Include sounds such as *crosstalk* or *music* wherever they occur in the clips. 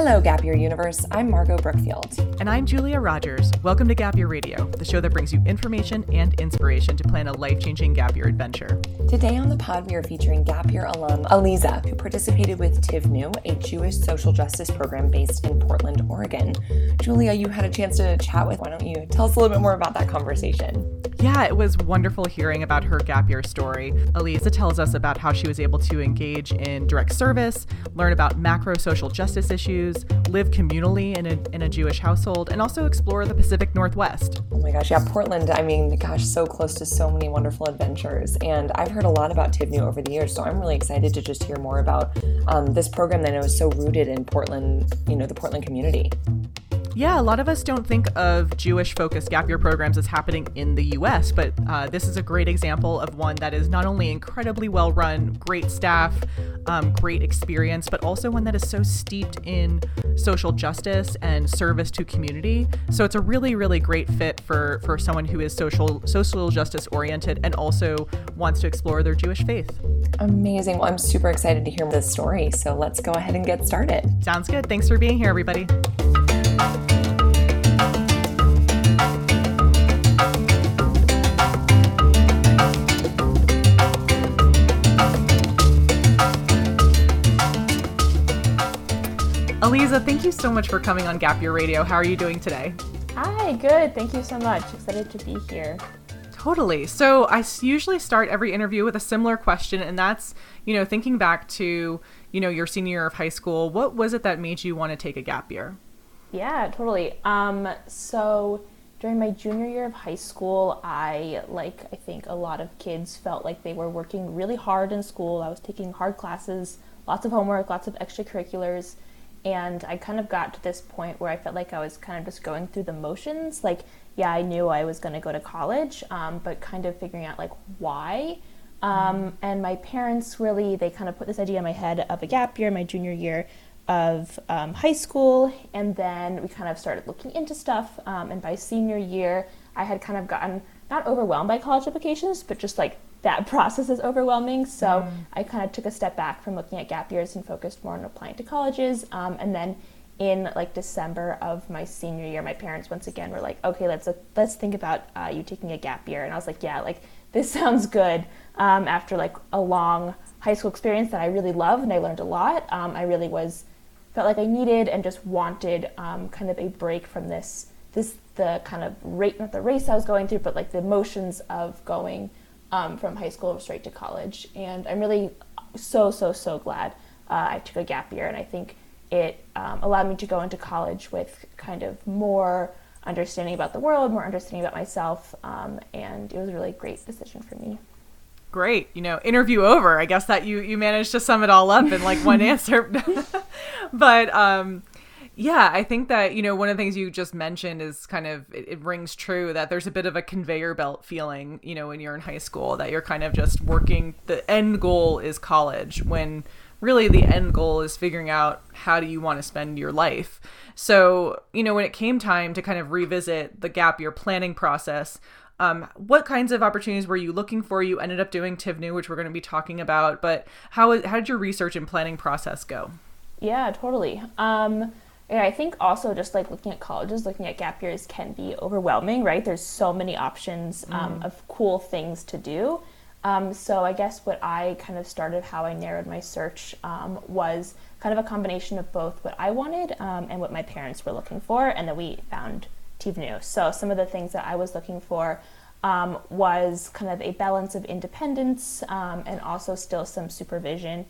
Hello, Gap Year Universe. I'm Margot Brookfield. And I'm Julia Rogers. Welcome to Gap Year Radio, the show that brings you information and inspiration to plan a life changing Gap Year adventure. Today on the pod, we are featuring Gap Year alum Aliza, who participated with Tivnu, a Jewish social justice program based in Portland, Oregon. Julia, you had a chance to chat with. Why don't you tell us a little bit more about that conversation? Yeah, it was wonderful hearing about her Gap Year story. Aliza tells us about how she was able to engage in direct service, learn about macro social justice issues, live communally in a, in a Jewish household, and also explore the Pacific Northwest. Oh my gosh, yeah, Portland, I mean, gosh, so close to so many wonderful adventures. And I've heard a lot about Tivnu over the years, so I'm really excited to just hear more about um, this program that I know is so rooted in Portland, you know, the Portland community. Yeah, a lot of us don't think of Jewish focused gap year programs as happening in the US, but uh, this is a great example of one that is not only incredibly well run, great staff, um, great experience, but also one that is so steeped in social justice and service to community. So it's a really, really great fit for, for someone who is social, social justice oriented and also wants to explore their Jewish faith. Amazing. Well, I'm super excited to hear this story. So let's go ahead and get started. Sounds good. Thanks for being here, everybody. Aliza, thank you so much for coming on Gap Year Radio. How are you doing today? Hi, good. Thank you so much. Excited to be here. Totally. So I usually start every interview with a similar question, and that's, you know, thinking back to, you know, your senior year of high school, what was it that made you want to take a gap year? Yeah, totally. Um, so during my junior year of high school, I, like I think a lot of kids, felt like they were working really hard in school. I was taking hard classes, lots of homework, lots of extracurriculars and I kind of got to this point where I felt like I was kind of just going through the motions. Like, yeah, I knew I was going to go to college, um, but kind of figuring out like why. Um, and my parents really, they kind of put this idea in my head of a gap year, my junior year of um, high school, and then we kind of started looking into stuff. Um, and by senior year, I had kind of gotten not overwhelmed by college applications, but just like that *laughs* process is overwhelming. So mm. I kind of took a step back from looking at gap years and focused more on applying to colleges. Um, and then in like December of my senior year, my parents once again were like, "Okay, let's let's think about uh, you taking a gap year." And I was like, "Yeah, like this *laughs* sounds good." Um, after like a long high school experience that I really loved and I learned a lot, um, I really was felt like I needed and just wanted um, kind of a break from this this the kind of rate not the race I was going through, but like the emotions of going um, from high school straight to college. And I'm really so, so, so glad uh, I took a gap year. And I think it um, allowed me to go into college with kind of more understanding about the world, more understanding about myself. Um, and it was a really great decision for me. Great, you know, interview over. I guess that you you managed to sum it all up in like one *laughs* answer. *laughs* but um, yeah, I think that, you know, one of the things you just mentioned is kind of, it, it, rings true that there's a bit of a conveyor belt feeling, you know, when you're in high school, that you're kind of just working, the end goal is college, when really the end goal is figuring out how do you want to spend your life. So, you know, when it came time to kind of revisit the gap year planning process, um, what kinds of opportunities were you looking for? You ended up doing Tivnu, which we're going to be talking about, but how, how did your research and planning process go? Yeah, totally. Um, and I think also just like looking at colleges, looking at gap years can be overwhelming, right? There's so many options um, mm. of cool things to do. Um, so I guess what I kind of started, how I narrowed my search um, was kind of a combination of both what I wanted um, and what my parents were looking for, and then we found Tivnu. So some of the things that I was looking for um, was kind of a balance of independence um, and also still some supervision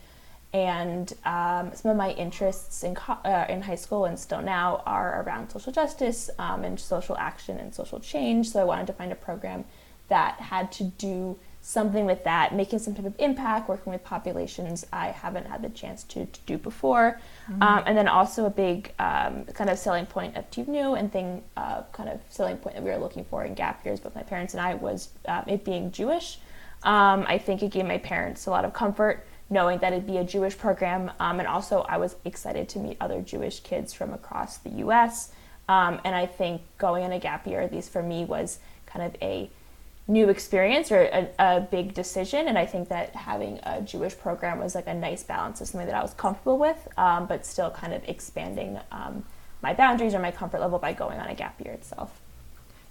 and um, some of my interests in, co- uh, in high school and still now are around social justice um, and social action and social change. So I wanted to find a program that had to do something with that, making some type of impact, working with populations I haven't had the chance to, to do before. Mm-hmm. Um, and then also a big um, kind of selling point of Tivnu and thing, uh, kind of selling point that we were looking for in gap years, both my parents and I, was um, it being Jewish. Um, I think it gave my parents a lot of comfort knowing that it'd be a Jewish program. Um, and also, I was excited to meet other Jewish kids from across the US. Um, and I think going on a gap year, at least for me, was kind of a new experience or a, a, big decision. And I think that having a Jewish program was like a nice balance of something that I was comfortable with, um, but still kind of expanding um, my boundaries or my comfort level by going on a gap year itself.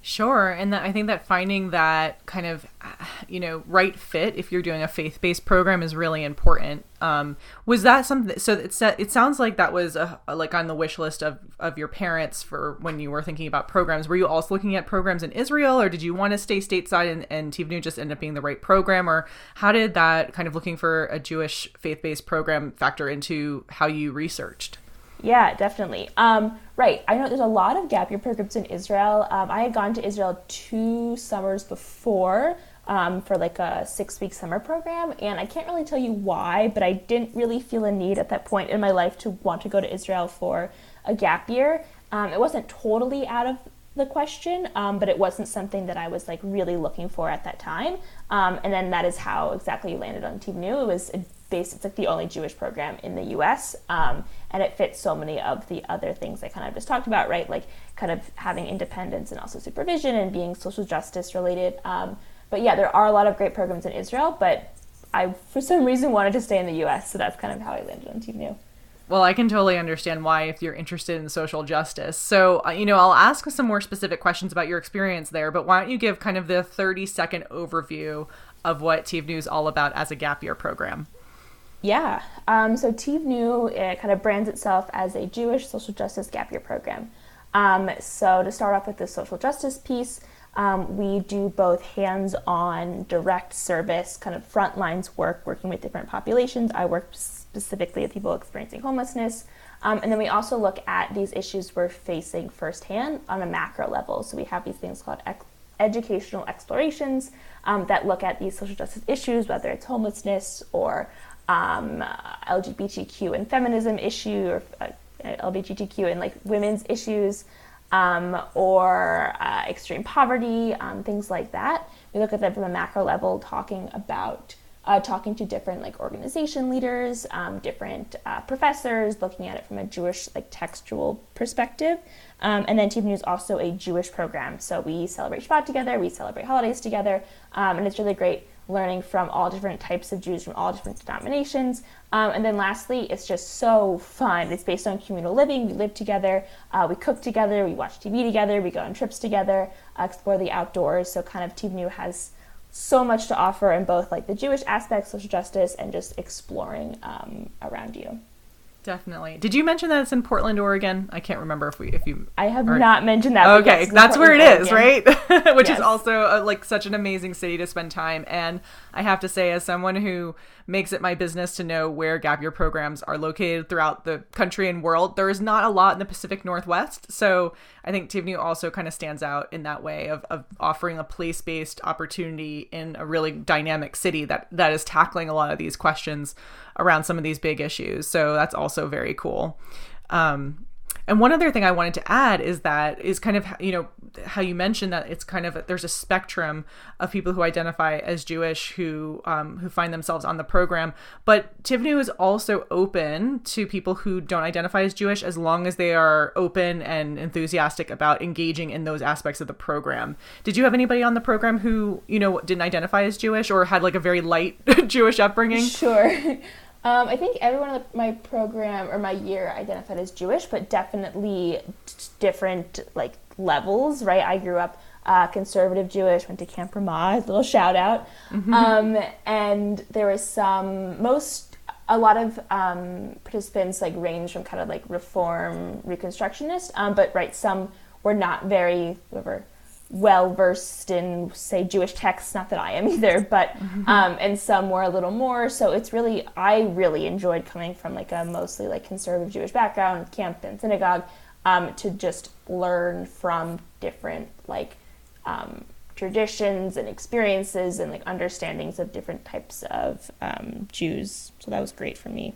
Sure, and that, I think that finding that kind of, *sighs* you know, right fit if you're doing a faith-based program is really important. Um, was that something? So it's it sounds like that was a, like on the wish list of of your parents for when you were thinking about programs. Were you also looking at programs in Israel, or did you want to stay stateside and, and Tivnu just end up being the right program, or how did that kind of looking for a Jewish faith-based program factor into how you researched? Yeah, definitely. Um, right. I know there's a lot of gap year programs in Israel. Um, I had gone to Israel two summers before um, for like a six week summer program, and I can't really tell you why, but I didn't really feel a need at that point in my life to want to go to Israel for a gap year. Um, it wasn't totally out of the question, um, but it wasn't something that I was like really looking for at that time. Um, and then that is how exactly you landed on Tivnu. It was it's like the only Jewish program in the US. Um, and it fits so many of the other things I kind of just talked about, right? Like kind of having independence and also supervision and being social justice related. Um, but yeah, there are a lot of great programs in Israel, but I, for some reason, wanted to stay in the US. So that's kind of how I landed on Tivnu. Well, I can totally understand why if you're interested in social justice. So, uh, you know, I'll ask some more specific questions about your experience there, but why don't you give kind of the 30 second overview of what Tivnu is all about as a gap year program? Yeah. Um, so Tivnu it kind of brands itself as a Jewish social justice gap year program. Um, so to start off with the social justice piece, um, we do both hands-on direct service, kind of front lines work, working with different populations. I work specifically with people experiencing homelessness. Um, and then we also look at these issues we're facing firsthand on a macro level. So we have these things called ex- educational explorations um, that look at these social justice issues, whether it's homelessness or um, LGBTQ and feminism issue or uh, LGBTQ and like women's issues um, or uh, extreme poverty, um, things like that. We look at them from a macro level, talking about uh, talking to different like organization leaders, um, different uh, professors, looking at it from a Jewish like textual perspective. Um, and then Tivnu is also a Jewish program, so we celebrate Shabbat together, we celebrate holidays together, um, and it's really great learning from all different types of Jews from all different denominations. Um, and then lastly, it's just so fun. It's based on communal living. We live together, uh, we cook together, we watch TV together, we go on trips together, uh, explore the outdoors. So kind of Tivnu has so much to offer in both like the Jewish aspect, social justice, and just exploring um, around you. Definitely. Did you mention that it's in Portland, Oregon? I can't remember if we if you. I have or... not mentioned that. Okay, that's where it is, right? *laughs* Which yes. is also a, like such an amazing city to spend time. And I have to say, as someone who makes it my business to know where gap year programs are located throughout the country and world. There is not a lot in the Pacific Northwest. So I think Tivnu also kind of stands out in that way of, of offering a place based opportunity in a really dynamic city that, that is tackling a lot of these questions around some of these big issues. So that's also very cool. Um, and one other thing I wanted to add is that is kind of you know how you mentioned that it's kind of there's a spectrum of people who identify as Jewish who um, who find themselves on the program, but Tivnu is also open to people who don't identify as Jewish as long as they are open and enthusiastic about engaging in those aspects of the program. Did you have anybody on the program who you know didn't identify as Jewish or had like a very light *laughs* Jewish upbringing? Sure. Um, I think everyone in my program or my year identified as Jewish, but definitely different like levels, right? I grew up uh, conservative Jewish, went to Camp Ramah, little shout out, mm-hmm. um, and there was some most a lot of um, participants like range from kind of like reform reconstructionist, um, but right some were not very whatever well versed in say Jewish texts. Not that I am *laughs* either, but mm-hmm. um, and some were a little more. So it's really I really enjoyed coming from like a mostly like conservative Jewish background, camp and synagogue, um, to just learn from different like um, traditions and experiences and like understandings of different types of um, Jews. So that was great for me.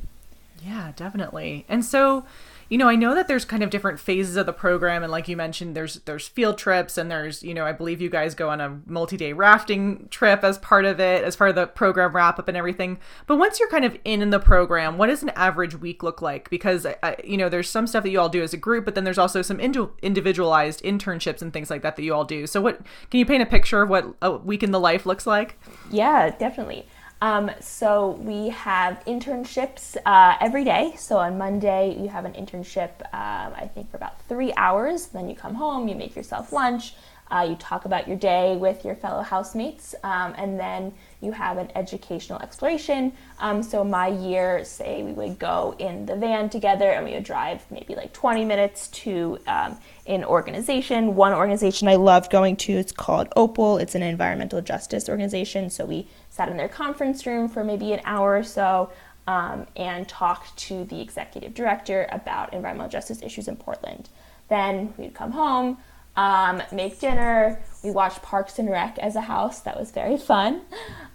Yeah, definitely. And so you know, I know that there's kind of different phases of the program, and like you mentioned, there's there's field trips, and there's you know, I believe you guys go on a multi-day rafting trip as part of it, as part of the program wrap up and everything. But once you're kind of in in the program, what does an average week look like? Because uh, you know, there's some stuff that you all do as a group, but then there's also some individualized internships and things like that that you all do. So, what can you paint a picture of what a week in the life looks like? Yeah, definitely. Um, so we have internships uh, every day. So on Monday, you have an internship, um, I think, for about three hours. Then you come home, you make yourself lunch, uh, you talk about your day with your fellow housemates, um, and then you have an educational exploration. Um, so my year, say we would go in the van together and we would drive maybe like 20 minutes to um, an organization. One organization I loved going to, it's called Opal. It's an environmental justice organization. So we sat in their conference room for maybe an hour or so um, and talked to the executive director about environmental justice issues in Portland. Then we'd come home, um, make dinner. We watched Parks and Rec as a house. That was very *laughs* fun.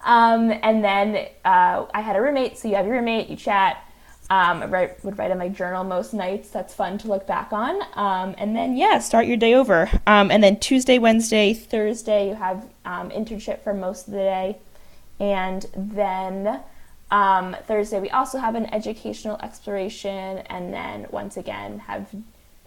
Um, and then uh, I had a roommate, so you have your roommate, you chat. Um, I write, would write in my journal most nights. That's fun to look back on. Um, and then, yeah, start your day over. Um, and then Tuesday, Wednesday, Thursday, you have um, internship for most of the day. And then um, Thursday, we also have an educational exploration, and then once again, have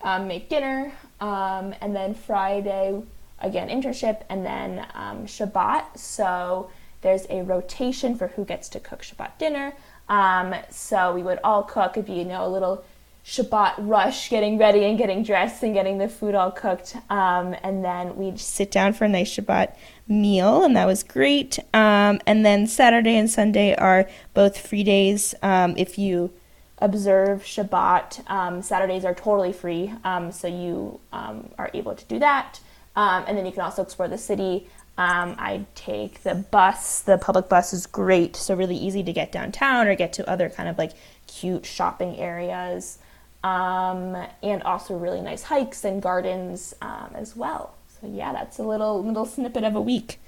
um, make dinner. Um, and then Friday, again, internship, and then um, Shabbat. So there's a rotation for who gets to cook Shabbat dinner. Um, so we would all cook. It'd be, you know, a little Shabbat rush, getting ready and getting dressed and getting the food all cooked. Um, and then we'd sit down for a nice Shabbat meal, and that was great. Um, and then Saturday and Sunday are both free days. Um, if you observe Shabbat, um, Saturdays are totally free, um, so you um, are able to do that. And then you can also explore the city. I take the bus. The public bus is great, so really easy to get downtown or get to other kind of like cute shopping areas um, and also really nice hikes and gardens um, as well. So yeah, that's a little little snippet of a week.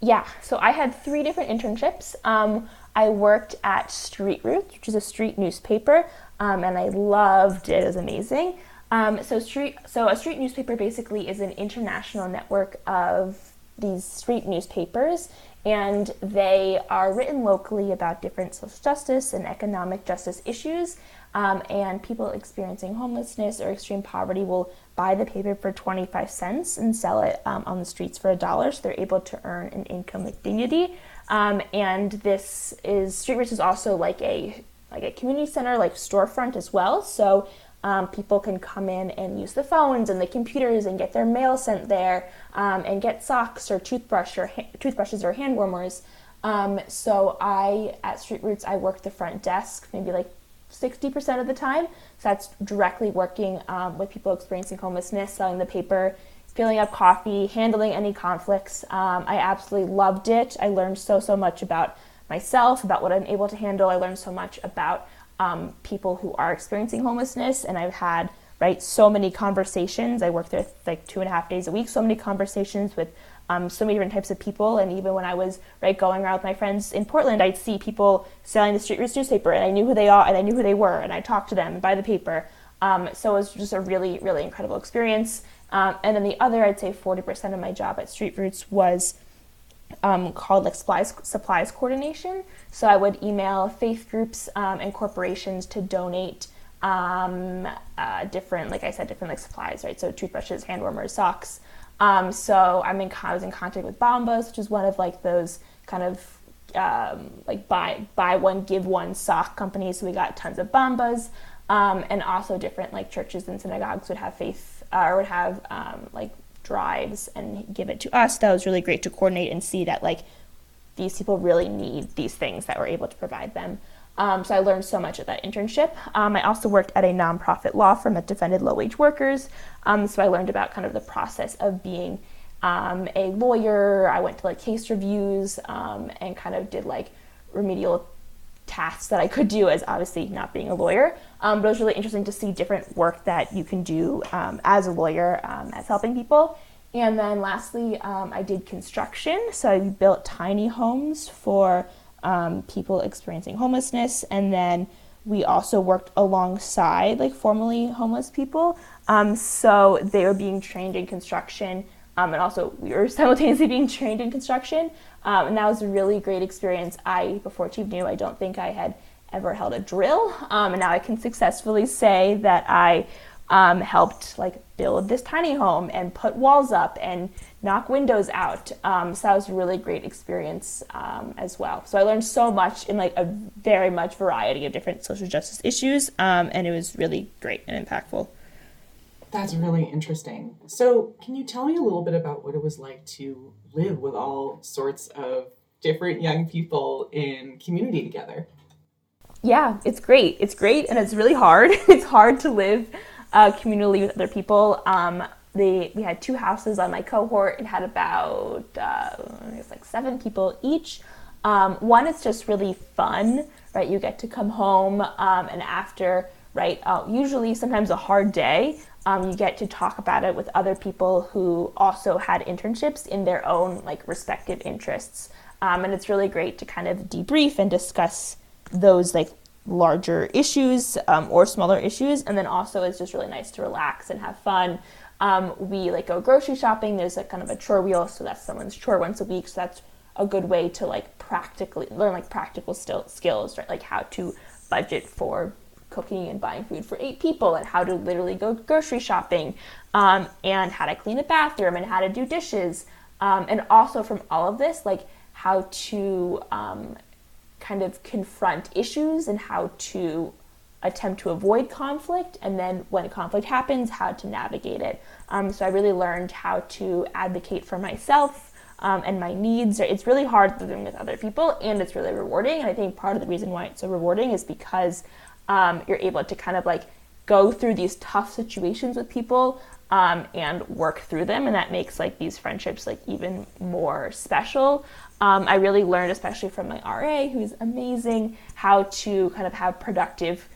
Yeah, so I had three different internships. Um, I worked at Street Roots, which is a street newspaper, um, and I loved it. It was amazing. Um, so street, so a street newspaper basically is an international network of these street newspapers, and they are written locally about different social justice and economic justice issues. Um, and people experiencing homelessness or extreme poverty will buy the paper for 25 cents and sell it um, on the streets for a dollar, so they're able to earn an income with dignity. Um, and this is Street Roots is also like a like a community center, like storefront as well. So um, people can come in and use the phones and the computers and get their mail sent there um, and get socks or toothbrush or ha- toothbrushes or hand warmers. Um, so I at Street Roots I work the front desk maybe like 60% of the time. So that's directly working um, with people experiencing homelessness, selling the paper, filling up coffee, handling any conflicts. Um, I absolutely loved it. I learned so so much about myself, about what I'm able to handle. I learned so much about um, people who are experiencing homelessness, and I've had right so many conversations. I work there like two and a half days a week. So many conversations with um, so many different types of people. And even when I was right going around with my friends in Portland, I'd see people selling the Street Roots newspaper, and I knew who they are, and I knew who they were, and I talked to them and buy the paper. Um, so it was just a really, really incredible experience. Um, and then the other, I'd say 40% of my job at Street Roots was um, called like supplies supplies coordination. So I would email faith groups um, and corporations to donate um, uh, different, like I said, different like supplies, right? So toothbrushes, hand warmers, socks. Um, so I'm in I was in contact with Bombas, which is one of like those kind of um, like buy buy one give one sock companies. So we got tons of Bombas, um, and also different like churches and synagogues would have faith uh, or would have like drives and give it to us. That was really great to coordinate and see that like these people really need these things that we're able to provide them. Um, so I learned so much at that internship. Um, I also worked at a nonprofit law firm that defended low wage workers. Um, so I learned about kind of the process of being um, a lawyer. I went to like case reviews um, and kind of did like remedial tasks that I could do as obviously not being a lawyer. Um, but it was really interesting to see different work that you can do um, as a lawyer um, as helping people. And then lastly, um, I did construction. So I built tiny homes for um, people experiencing homelessness. And then we also worked alongside like formerly homeless people. So they were being trained in construction. Um, and also we were *laughs* simultaneously being trained in construction. Um, and that was a really great experience. I, before Tivnu, I don't think I had ever held a drill. Um, and now I can successfully say that I um, helped like build this tiny home and put walls up and knock windows out. Um, so that was a really great experience um, as well. So I learned so much in like a very much variety of different social justice issues, um, and it was really great and impactful. That's really interesting. So, can you tell me a little bit about what it was like to live with all sorts of different young people in community together? Yeah, it's great. It's great, and it's really hard. *laughs* it's hard to live uh, communally with other people. Um, they, we had two houses on my cohort. It had about uh, it's like seven people each. Um, one, it's just really fun, right? You get to come home, um, and after, right, uh, usually sometimes a hard day, um, you get to talk about it with other people who also had internships in their own like respective interests, um, and it's really great to kind of debrief and discuss those like larger issues um, or smaller issues. And then also it's just really nice to relax and have fun. Um, we like go grocery shopping. There's a kind of a chore wheel, so that's someone's chore once a week. So that's a good way to like practically learn like practical still skills, right? Like how to budget for cooking and buying food for eight people, and how to literally go grocery shopping, um, and how to clean a bathroom, and how to do dishes, um, and also from all of this, like how to um, kind of confront issues and how to attempt to avoid conflict, and then when conflict happens, how to navigate it. Um, so I really learned how to advocate for myself um, and my needs. It's really hard living with other people, and it's really rewarding. And I think part of the reason why it's so rewarding is because um, you're able to kind of like go through these tough situations with people um, and work through them, and that makes like these friendships like even more special. Um, I really learned, especially from my RA, who's amazing, how to kind of have productive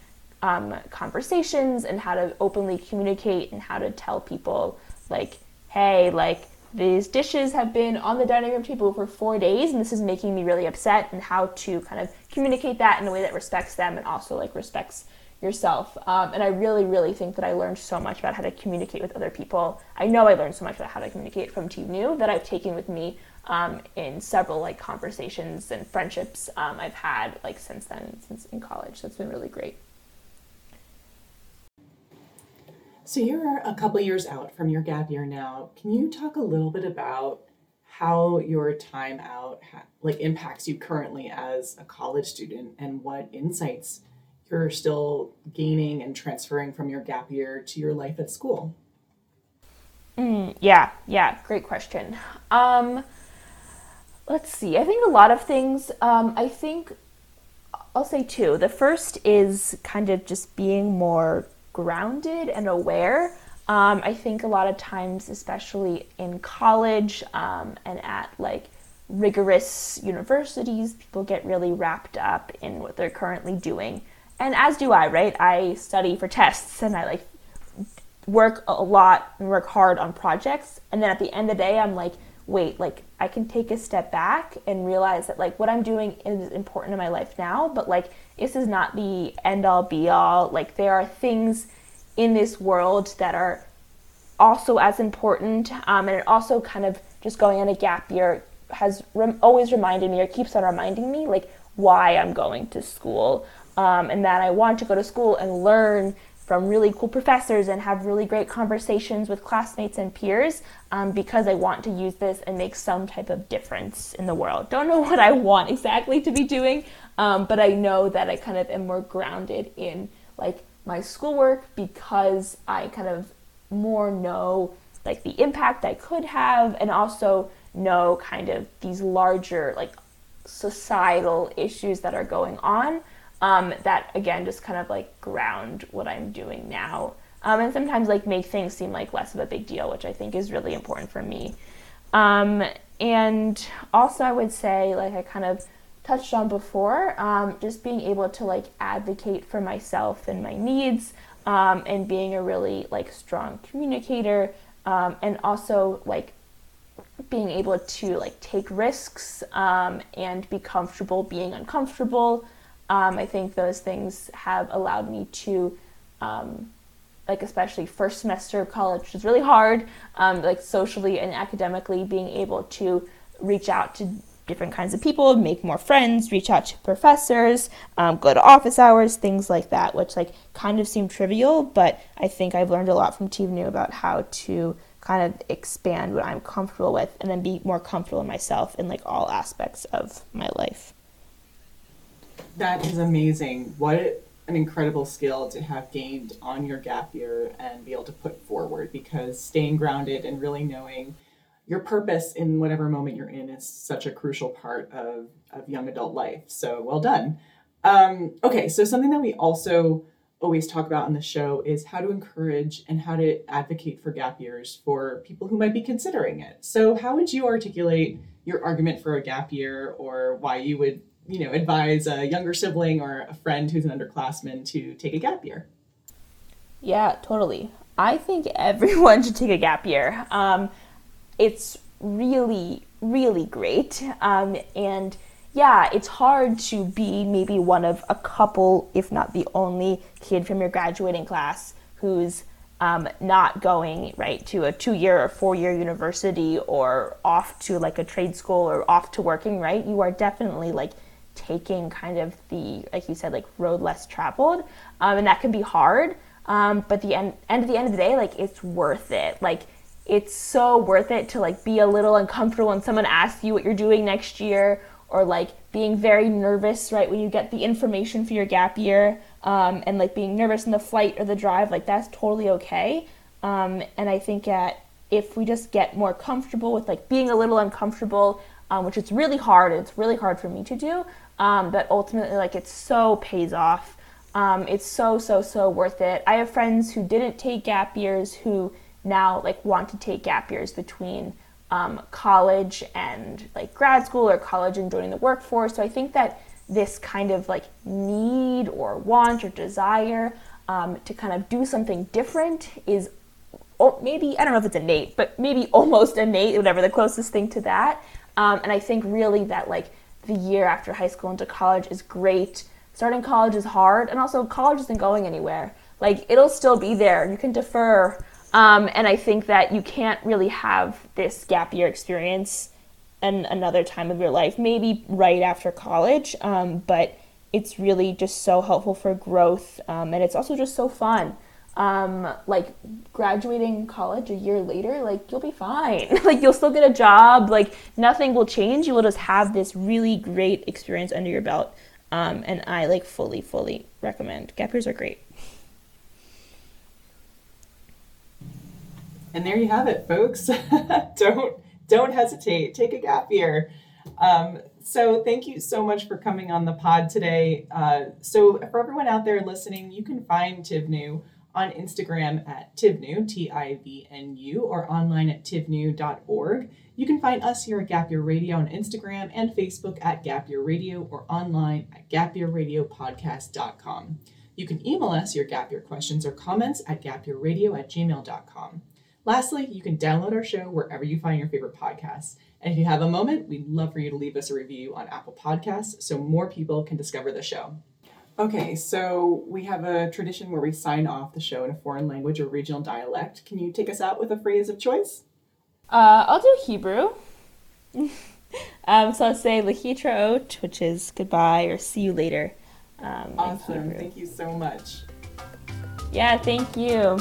um, conversations and how to openly communicate and how to tell people, like, hey, like, these dishes have been on the dining room table for four days and this is making me really upset, and how to kind of communicate that in a way that respects them and also, like, respects yourself. Um, and I really, really think that I learned so much about how to communicate with other people. I know I learned so much about how to communicate from Tivnu that I've taken with me um, in several like conversations and friendships um, I've had like since then, since in college. So it's been really great. So you're a couple years out from your gap year now. Can you talk a little bit about how your time out ha- like impacts you currently as a college student and what insights you're still gaining and transferring from your gap year to your life at school? Mm, yeah, yeah, great question. Um, let's see. I think a lot of things. Um, I think I'll say two. The first is kind of just being more grounded and aware. Um, I think a lot of times, especially in college um, and at like rigorous universities, people get really wrapped up in what they're currently doing. And as do I, right? I study for tests and I like work a lot and work hard on projects. And then at the end of the day, I'm like, wait, like I can take a step back and realize that like what I'm doing is important in my life now, but like this is not the end all be all. Like there are things in this world that are also as important, um, and it also kind of just going on a gap year has rem- always reminded me or keeps on reminding me like why I'm going to school, um, and that I want to go to school and learn from really cool professors and have really great conversations with classmates and peers um, because I want to use this and make some type of difference in the world. Don't know *laughs* what I want exactly to be doing, um, but I know that I kind of am more grounded in like my schoolwork because I kind of more know like the impact I could have and also know kind of these larger like societal issues that are going on um, that again just kind of like ground what I'm doing now. Um, and sometimes like make things seem like less of a big deal, which I think is really important for me. Um, and also, I would say, like I kind of touched on before, um, just being able to like advocate for myself and my needs, um, and being a really like strong communicator um, and also like being able to like take risks and be comfortable being uncomfortable. Um, I think those things have allowed me to, um, like especially first semester of college, which is really hard, um, like socially and academically, being able to reach out to different kinds of people, make more friends, reach out to professors, um, go to office hours, things like that, which like kind of seem trivial, but I think I've learned a lot from Tivnu about how to kind of expand what I'm comfortable with and then be more comfortable in myself in like all aspects of my life. That is amazing. What an incredible skill to have gained on your gap year and be able to put forward because staying grounded and really knowing your purpose in whatever moment you're in is such a crucial part of, of young adult life. So well done. Um, okay, so something that we also always talk about on the show is how to encourage and how to advocate for gap years for people who might be considering it. So how would you articulate your argument for a gap year or why you would, you know, advise a younger sibling or a friend who's an underclassman to take a gap year? Yeah, totally. I think *laughs* everyone should take a gap year. Um, it's really, really great. Um, and yeah, it's hard to be maybe one of a couple, if not the only kid from your graduating class who's um, not going right to a two-year or four-year university or off to like a trade school or off to working. Right, you are definitely like taking kind of the like you said like road less traveled, um, and that can be hard. Um, but the end, end of the end of the day, like it's worth it. Like it's so worth it to like be a little uncomfortable when someone asks you what you're doing next year or like being very nervous right when you get the information for your gap year um, and like being nervous in the flight or the drive like that's totally okay um, and i think that if we just get more comfortable with like being a little uncomfortable um, which is really hard it's really hard for me to do um, but ultimately like it so pays off um, it's so so so worth it i have friends who didn't take gap years who now like want to take gap years between um, college and like grad school or college and joining the workforce. So I think that this kind of like need or want or desire um, to kind of do something different is or maybe I don't know if it's innate, but maybe *laughs* almost innate, whatever the closest thing to that. Um, and I think really that like the year after high school into college is great. Starting college is hard, and also college isn't going anywhere. Like it'll still be there. You can defer um, and I think that you can't really have this gap year experience in another time of your life, maybe right after college. Um, but it's really just so helpful for growth, um, and it's also just so fun. Um, like graduating college a year later, like you'll be fine. *laughs* like you'll still get a job. Like nothing will change. You will just have this really great experience under your belt. Um, and I like fully, fully recommend. Gap years are great. And there you have it, folks. *laughs* don't don't hesitate. Take a gap year. Um, so thank you so much for coming on the pod today. Uh, so for everyone out there listening, you can find TivNU on Instagram at Tivnu, T-I-V-N-U, or online at tivnu.org. You can find us here at Gap Year Radio on Instagram and Facebook at Gap Year Radio or online at gapyearradiopodcast.com. You can email us your Gap Year questions or comments at gapyearradio at gmail.com. Lastly, you can download our show wherever you find your favorite podcasts. And if you have a moment, we'd love for you to leave us a review on Apple Podcasts so more people can discover the show. Okay, so we have a tradition where we sign off the show in a foreign language or regional dialect. Can you take us out with a phrase of choice? Uh, I'll do Hebrew. *laughs* um, so I'll say Lahitraot, which is goodbye or see you later. Um, awesome. Thank you so much. Yeah, thank you.